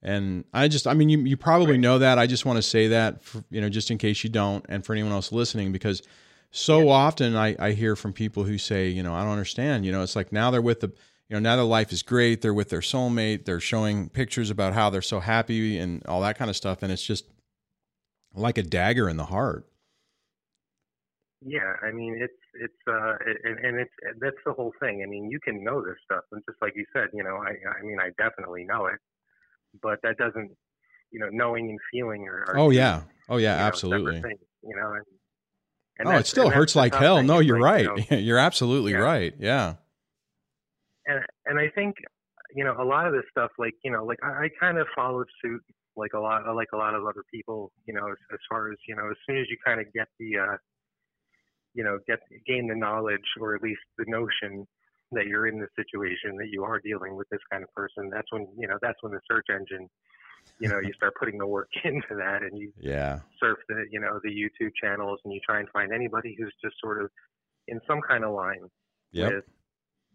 S1: And i just i mean you, you probably
S2: Right.
S1: know that. I just want to say that for, you know just in case you don't and for anyone else listening because so often I, I hear from people who say you know i don't understand you know it's like now they're with the you know now their life is great they're with their soulmate they're showing pictures about how they're so happy and all that kind of stuff and it's just like a dagger in the heart
S2: Yeah, I mean it's it's uh it- and, and it's that's the whole thing. I mean, you can know this stuff, and just like you said, you know, I I mean, I definitely know it, but that doesn't, you know, knowing and feeling are. are
S1: oh yeah oh yeah
S2: you know,
S1: absolutely
S2: things, you know, and, and
S1: oh it still hurts like hell no you're
S2: like,
S1: right
S2: you know, (laughs)
S1: you're absolutely
S2: Yeah.
S1: right yeah
S2: and and I think you know a lot of this stuff, like you know, like I, I kind of followed suit, like a lot, like a lot of other people, you know, as, as far as you know, as soon as you kind of get the, uh, you know, get gain the knowledge or at least the notion that you're in this situation, that you are dealing with this kind of person, that's when you know, that's when the search engine, you know, you (laughs) start putting the work (laughs) into that, and you
S1: yeah.
S2: surf the you know the YouTube channels, and you try and find anybody who's just sort of in some kind of line
S1: yep.
S2: with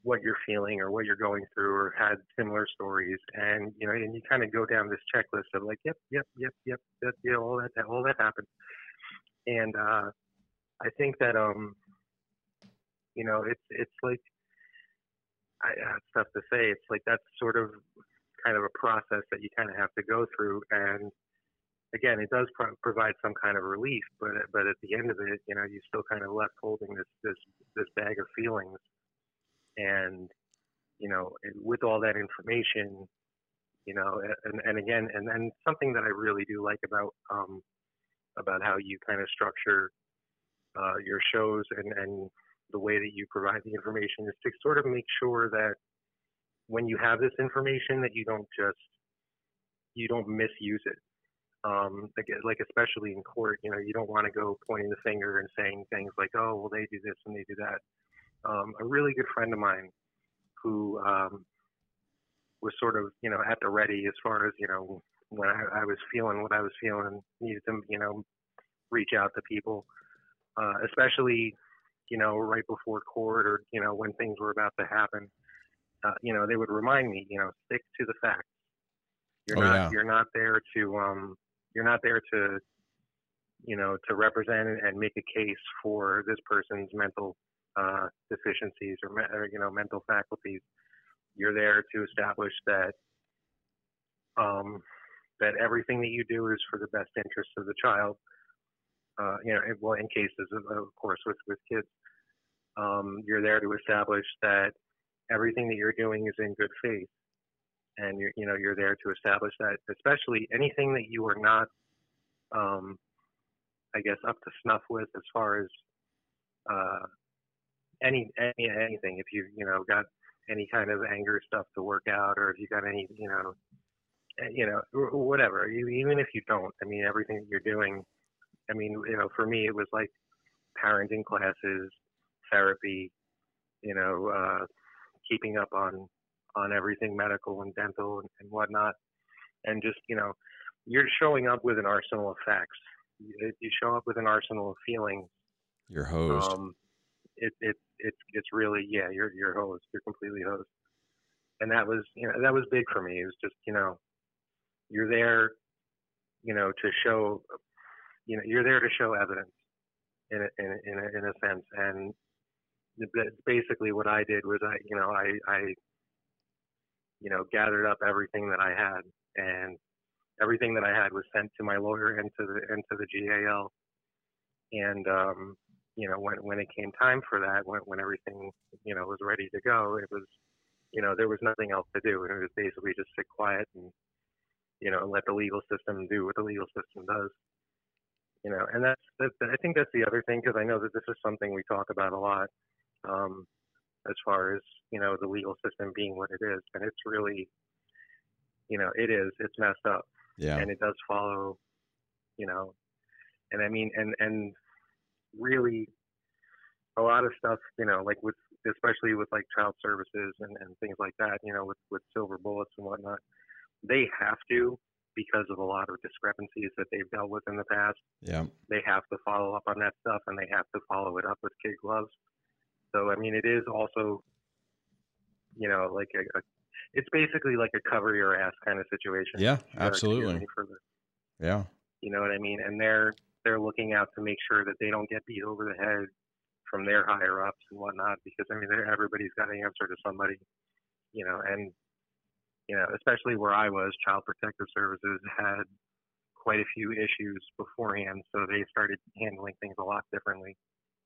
S2: what you're feeling or what you're going through or had similar stories and you know and you kind of go down this checklist of like yep yep yep yep that yeah all that all that happened. And uh i think that um you know it's it's like I, it's tough to say. It's like that's sort of kind of a process that you kind of have to go through. And again it does pro- provide some kind of relief but but at the end of it you know you still kind of left holding this this this bag of feelings. And you know with all that information you know and, and again and then something that i really do like about um about how you kind of structure uh, your shows and and the way that you provide the information is to sort of make sure that when you have this information that you don't just you don't misuse it. Um, like, like especially in court you know you don't want to go pointing the finger and saying things like oh well they do this and they do that. Um, a really good friend of mine who um, was sort of you know at the ready as far as you know when I, I was feeling what I was feeling needed to you know reach out to people, uh, especially you know right before court or you know when things were about to happen. Uh, you know they would remind me you know stick to the facts. You're
S1: Oh,
S2: not
S1: yeah.
S2: you're not there to um you're not there to you know to represent and make a case for this person's mental uh, deficiencies or, me- or you know mental faculties. You're there to establish that um, that everything that you do is for the best interest of the child. Uh, you know, well, in cases of, of course with with kids, um, you're there to establish that everything that you're doing is in good faith, and you're you know you're there to establish that, especially anything that you are not, um, I guess, up to snuff with as far as uh, any, any anything. If you you know got any kind of anger stuff to work out, or if you got any you know, eh, you know whatever. You, even if you don't, I mean, everything that you're doing. I mean, you know, for me, it was like parenting classes, therapy, you know, uh, keeping up on on everything medical and dental and, and whatnot, and just you know, you're showing up with an arsenal of facts. You, you show up with an arsenal of feelings
S1: You're hosed.
S2: um, it it it's it's really yeah, you're you're hosed. You're completely hosed. And that was you know that was big for me. It was just you know you're there, you know, to show, you know, you're there to show evidence in a, in a, in a, in a sense. And basically what I did was I you know I I you know gathered up everything that I had and everything that I had was sent to my lawyer and to the and to the GAL and um you know, when when it came time for that, when when everything you know was ready to go, it was, you know, there was nothing else to do, and it was basically just sit quiet and, you know, let the legal system do what the legal system does. You know, and that's, that's I think that's the other thing because I know that this is something we talk about a lot, um, as far as you know the legal system being what it is, and it's really, you know, it is it's messed up
S1: yeah.
S2: and it does follow, you know, and I mean, and and really, a lot of stuff, you know, like with especially with like child services and and things like that, you know, with with silver bullets and whatnot, they have to because of a lot of discrepancies that they've dealt with in the past.
S1: yeah.
S2: They have to follow up on that stuff and they have to follow it up with kid gloves. So I mean, it is also, you know, like a, a it's basically like a cover your ass kind of situation.
S1: Yeah,
S2: if you are
S1: absolutely. Yeah.
S2: you know what I mean? And they're they're looking out to make sure that they don't get beat over the head from their higher ups and whatnot, because I mean, they're, everybody's got to answer to somebody, you know, and you know, especially where I was, Child Protective Services had quite a few issues beforehand, so they started handling things a lot differently,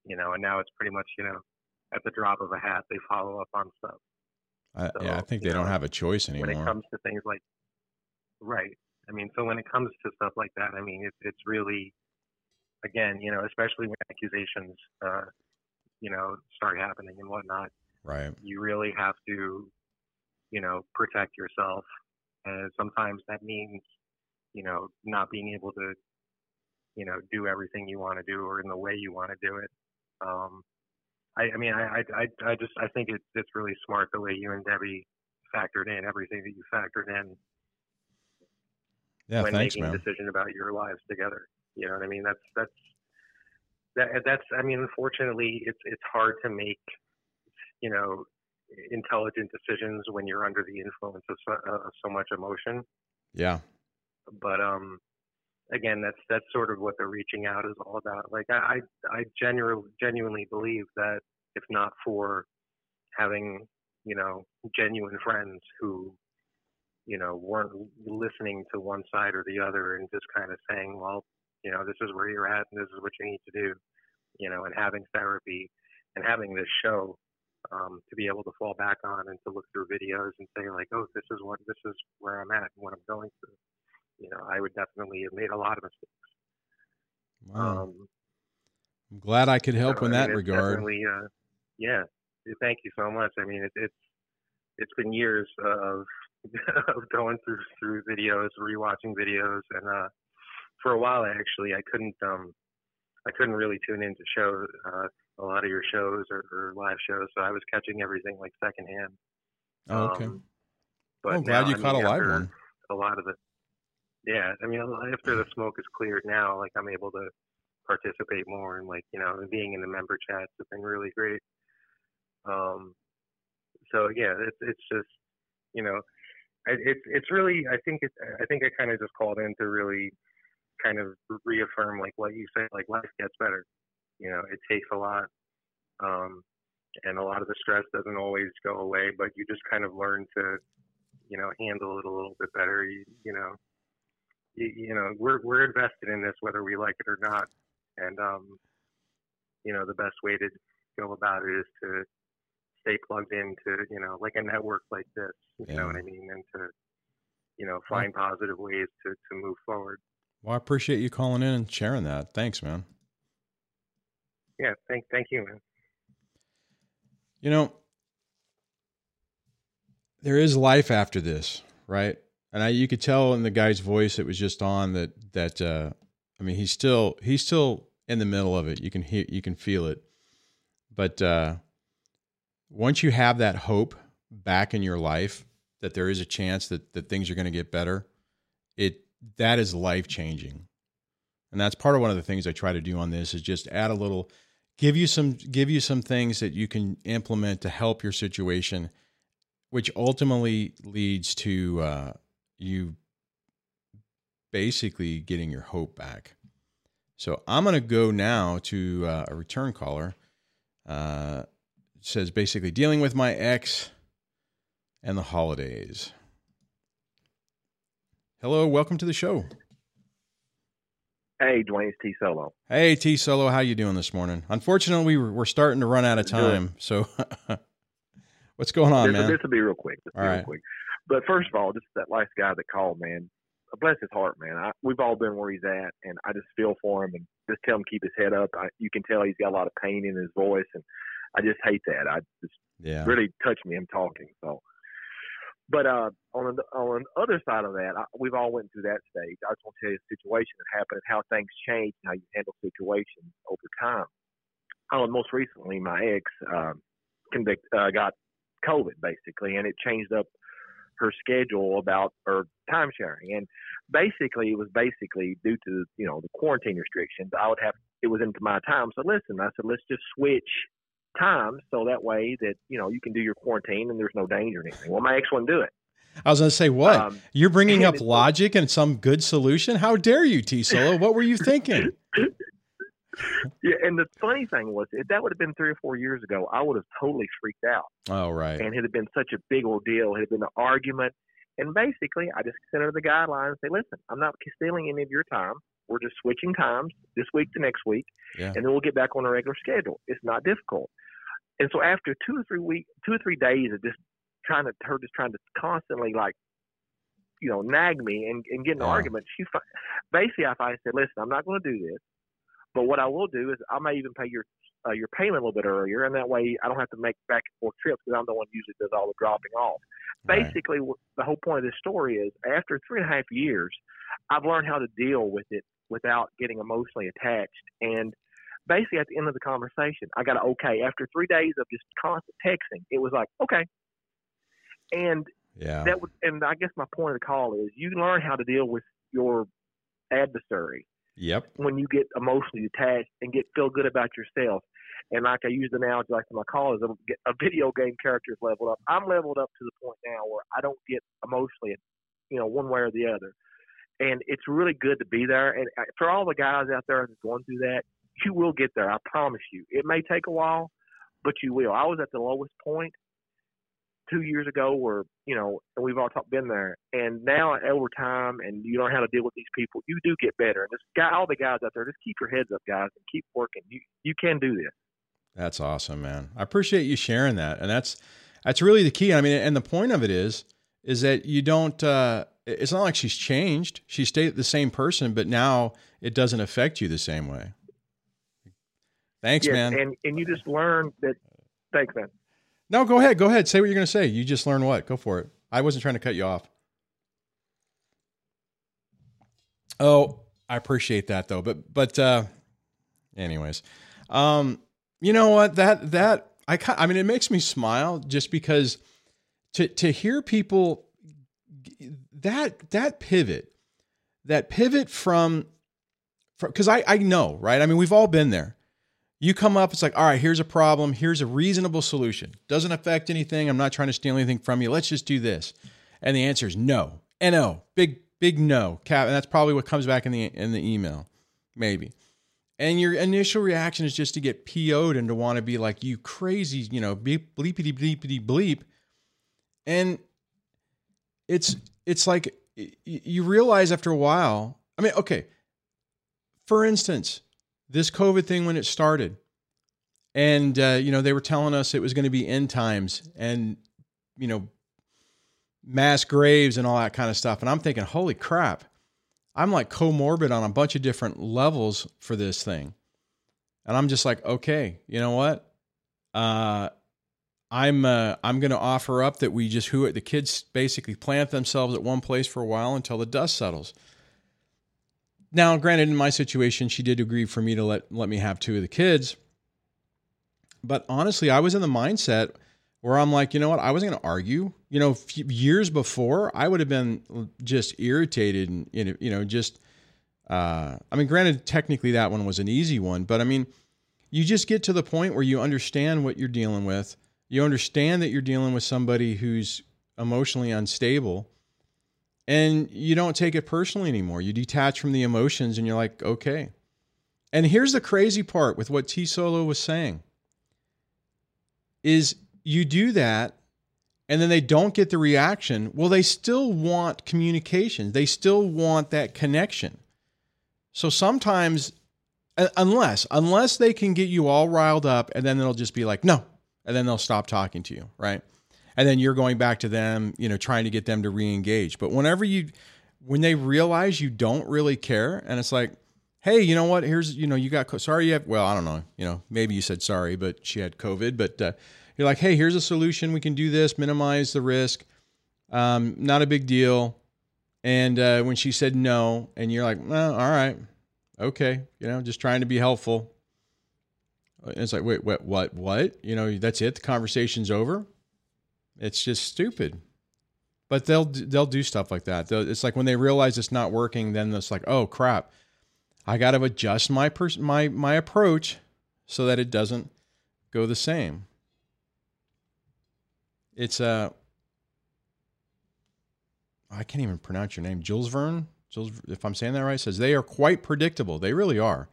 S2: you know, and now it's pretty much, you know, at the drop of a hat, they follow up on stuff
S1: I,
S2: So,
S1: yeah. I think they
S2: you
S1: don't have a choice anymore.
S2: when it comes to things like right i mean so when it comes to stuff like that i mean it's it's really again you know especially when accusations uh you know start happening and whatnot
S1: right.
S2: you really have to you know protect yourself and sometimes that means you know not being able to you know do everything you want to do or in the way you want to do it um i i mean i i i just i think it's it's really smart the way you and debbie factored in everything that you factored in
S1: Yeah.
S2: when
S1: Thanks,
S2: making a
S1: man.
S2: decision about your lives together. You know what I mean? That's that's that that's I mean, unfortunately, it's it's hard to make. You know, intelligent decisions when you're under the influence of so, uh, so much emotion.
S1: Yeah.
S2: But um, again, that's that's sort of what the reaching out is all about. Like I I genuinely genuinely believe that if not for having you know genuine friends who you know weren't listening to one side or the other and just kind of saying, well, you know, this is where you're at and this is what you need to do, you know, and having therapy and having this show um, to be able to fall back on and to look through videos and say like, oh, this is what this is where I'm at and what I'm going through. You know, I would definitely have made a lot of mistakes.
S1: Wow. Um, I'm glad I could help so, in I mean, that regard.
S2: Uh, yeah, thank you so much. I mean, it, it's it's been years of (laughs) of going through through videos, rewatching videos, and uh, for a while, actually I couldn't um I couldn't really tune into shows, uh, a lot of your shows or, or, live shows, so I was catching everything like secondhand.
S1: Oh, okay. Um, but I'm glad now, you I caught mean, a live one.
S2: A lot of it. Yeah, I mean, after the smoke is cleared now, like I'm able to participate more and like you know, being in the member chats has been really great. Um, so yeah, it's it's just you know, it's it's really I think it's I think I kind of just called in to really kind of reaffirm like what you say, like life gets better. You know, it takes a lot, um, and a lot of the stress doesn't always go away, but you just kind of learn to, you know, handle it a little bit better. You, you know, you, you know, we're we're invested in this whether we like it or not, and um, you know, the best way to go about it is to stay plugged into, you know, like a network like this. You yeah. know what I mean? And to, you know, find positive ways to to move forward.
S1: Well, I appreciate you calling in and sharing that. Thanks, man.
S2: Yeah, thank thank you, man.
S1: You know, there is life after this, right? And I, you could tell in the guy's voice it was just on that that uh, I mean he's still he's still in the middle of it. You can hear you can feel it. But uh, once you have that hope back in your life that there is a chance that that things are going to get better, it that is life changing. And that's part of one of the things I try to do on this is just add a little give you some give you some things that you can implement to help your situation which ultimately leads to uh, you basically getting your hope back. So I'm going to go now to uh, a return caller. Uh, says basically dealing with my ex and the holidays. Hello, welcome to the show.
S3: Hey, Dwayne, it's T Solo.
S1: Hey, T Solo, how you doing this morning? Unfortunately, we're, we're starting to run out of time. So, (laughs) what's going on,
S3: this,
S1: man?
S3: This will be real quick. This all right. real quick. But first of all, just that last guy that called, man. Bless his heart, man. I, we've all been where he's at, and I just feel for him and just tell him keep his head up. I, you can tell he's got a lot of pain in his voice, and I just hate that. I just yeah. really touched me him talking. So but uh, on the on the other side of that, I, we've all went through that stage. I just want to tell you a situation that happened and how things change and how you handle situations over time. Oh, most recently, my ex um, convict uh, got COVID basically, and it changed up her schedule about her time sharing. And basically, it was basically due to you know the quarantine restrictions. I would have it was into my time. So listen, I said let's just switch times so that way that you know you can do your quarantine and there's no danger or anything. Well, my ex wouldn't do it.
S1: I was going to say, what? Um, You're bringing up logic and some good solution? How dare you, T Solo? What were you thinking? (laughs)
S3: yeah, and the funny thing was, if that would have been three or four years ago, I would have totally freaked out.
S1: Oh, right.
S3: And it had been such a big ordeal. It had been an argument. And basically, I just sent her the guidelines and say, listen, I'm not stealing any of your time. We're just switching times this week to next week, yeah. and then we'll get back on a regular schedule. It's not difficult. And so after two or three weeks, two or three days of just trying to, her just trying to constantly like, you know, nag me and, and get in an yeah. argument, she basically I finally said, listen, I'm not going to do this, but what I will do is I may even pay your uh, your payment a little bit earlier, and that way I don't have to make back and forth trips because I'm the one who usually does all the dropping off. Right. Basically, the whole point of this story is after three and a half years, I've learned how to deal with it without getting emotionally attached. And basically, at the end of the conversation, I got an okay. After three days of just constant texting, it was like, okay. And
S1: yeah.
S3: that was, and I guess my point of the call is you learn how to deal with your adversary.
S1: Yep.
S3: When you get emotionally attached and get feel good about yourself. And like I use the analogy like to my callers, a, a video game character is leveled up. I'm leveled up to the point now where I don't get emotionally, you know, one way or the other. And it's really good to be there. And uh, for all the guys out there that's going through that, you will get there. I promise you. It may take a while, but you will. I was at the lowest point two years ago where, you know, and we've all talk, been there. And now over time and you learn how to deal with these people, you do get better. And just guy, all the guys out there, just keep your heads up, guys, and keep working. You you can do this.
S1: That's awesome, man. I appreciate you sharing that. And that's that's really the key. I mean, and the point of it is is that you don't uh it's not like she's changed. She stayed the same person, but now it doesn't affect you the same way. Thanks,
S3: yes,
S1: man.
S3: And and you just learn that thanks, man.
S1: No, go ahead. Go ahead. Say what you're going to say. You just learned what? Go for it. I wasn't trying to cut you off. Oh, I appreciate that though. But but uh anyways. Um you know what? That that I I mean it makes me smile just because to to hear people that that pivot that pivot from because I, I know, right? I mean, we've all been there. You come up, it's like, all right, here's a problem. Here's a reasonable solution. Doesn't affect anything. I'm not trying to steal anything from you. Let's just do this. And the answer is no. No. Big, big no. Cap. And that's probably what comes back in the in the email. Maybe. And your initial reaction is just to get PO'd and to want to be like, you crazy, you know, bleepity bleepity bleep. And it's it's like you realize after a while. I mean, okay. For instance, this COVID thing when it started, and uh, you know they were telling us it was going to be end times and you know mass graves and all that kind of stuff, and I'm thinking, holy crap, I'm like comorbid on a bunch of different levels for this thing, and I'm just like, okay, you know what? Uh, I'm uh, I'm going to offer up that we just who the kids basically plant themselves at one place for a while until the dust settles. Now, granted, in my situation, she did agree for me to let let me have two of the kids. But honestly, I was in the mindset where I'm like, you know what? I wasn't going to argue. You know, years before, I would have been just irritated and you know, just. Uh, I mean, granted, technically that one was an easy one, but I mean, you just get to the point where you understand what you're dealing with. You understand that you're dealing with somebody who's emotionally unstable and you don't take it personally anymore. You detach from the emotions and you're like, okay. And here's the crazy part with what T Solo was saying is you do that and then they don't get the reaction. Well, they still want communication. They still want that connection. So sometimes unless unless they can get you all riled up and then they'll just be like, "No." And then they'll stop talking to you, right? and then you're going back to them, you know, trying to get them to re-engage. But whenever you when they realize you don't really care and it's like, "Hey, you know what? Here's, you know, you got sorry you have well, I don't know, you know, maybe you said sorry, but she had covid, but uh, you're like, "Hey, here's a solution. We can do this, minimize the risk. Um, not a big deal." And uh, when she said no, and you're like, well, all right, okay, you know, just trying to be helpful. And it's like, wait, what, what, what? You know, that's it. The conversation's over. It's just stupid. But they'll they'll do stuff like that. It's like when they realize it's not working, then it's like, oh crap, I got to adjust my pers- my my approach so that it doesn't go the same. It's a uh, I can't even pronounce your name, Jules Verne. Jules, if I'm saying that right, says they are quite predictable. They really are.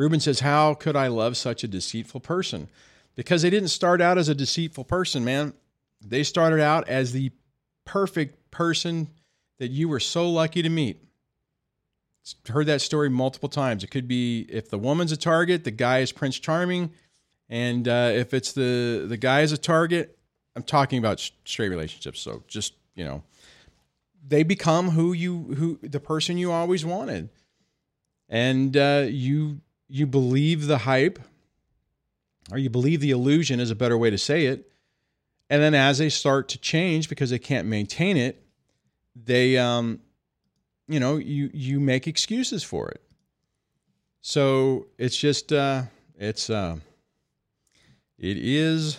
S1: Ruben says, "How could I love such a deceitful person?" Because they didn't start out as a deceitful person, man. They started out as the perfect person that you were so lucky to meet. Heard that story multiple times. It could be if the woman's a target, the guy is Prince Charming, and uh, if it's the the guy is a target, I'm talking about straight relationships. So just you know, they become who you who the person you always wanted, and uh, you you believe the hype, or you believe the illusion is a better way to say it, and then as they start to change because they can't maintain it, they um you know, you you make excuses for it. So it's just uh it's uh it is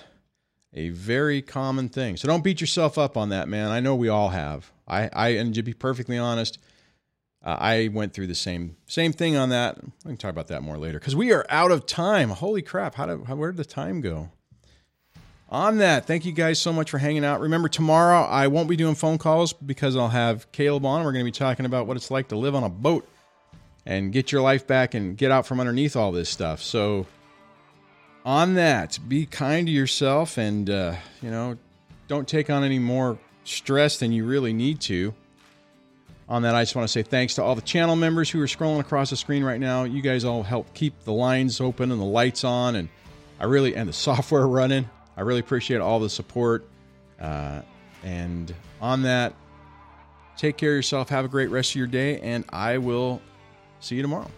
S1: a very common thing. So don't beat yourself up on that, man. I know we all have. I I and to be perfectly honest, uh, I went through the same same thing on that. We can talk about that more later because we are out of time. Holy crap! How did how, where did the time go? On that, thank you guys so much for hanging out. Remember, tomorrow I won't be doing phone calls because I'll have Caleb on. We're going to be talking about what it's like to live on a boat and get your life back and get out from underneath all this stuff. So, on that, be kind to yourself and, uh, you know, don't take on any more stress than you really need to on that, I just want to say thanks to all the channel members who are scrolling across the screen right now. You guys all help keep the lines open and the lights on, and I really and the (laughs) software running. I really appreciate all the support. Uh, and on that, take care of yourself. Have a great rest of your day, and I will see you tomorrow.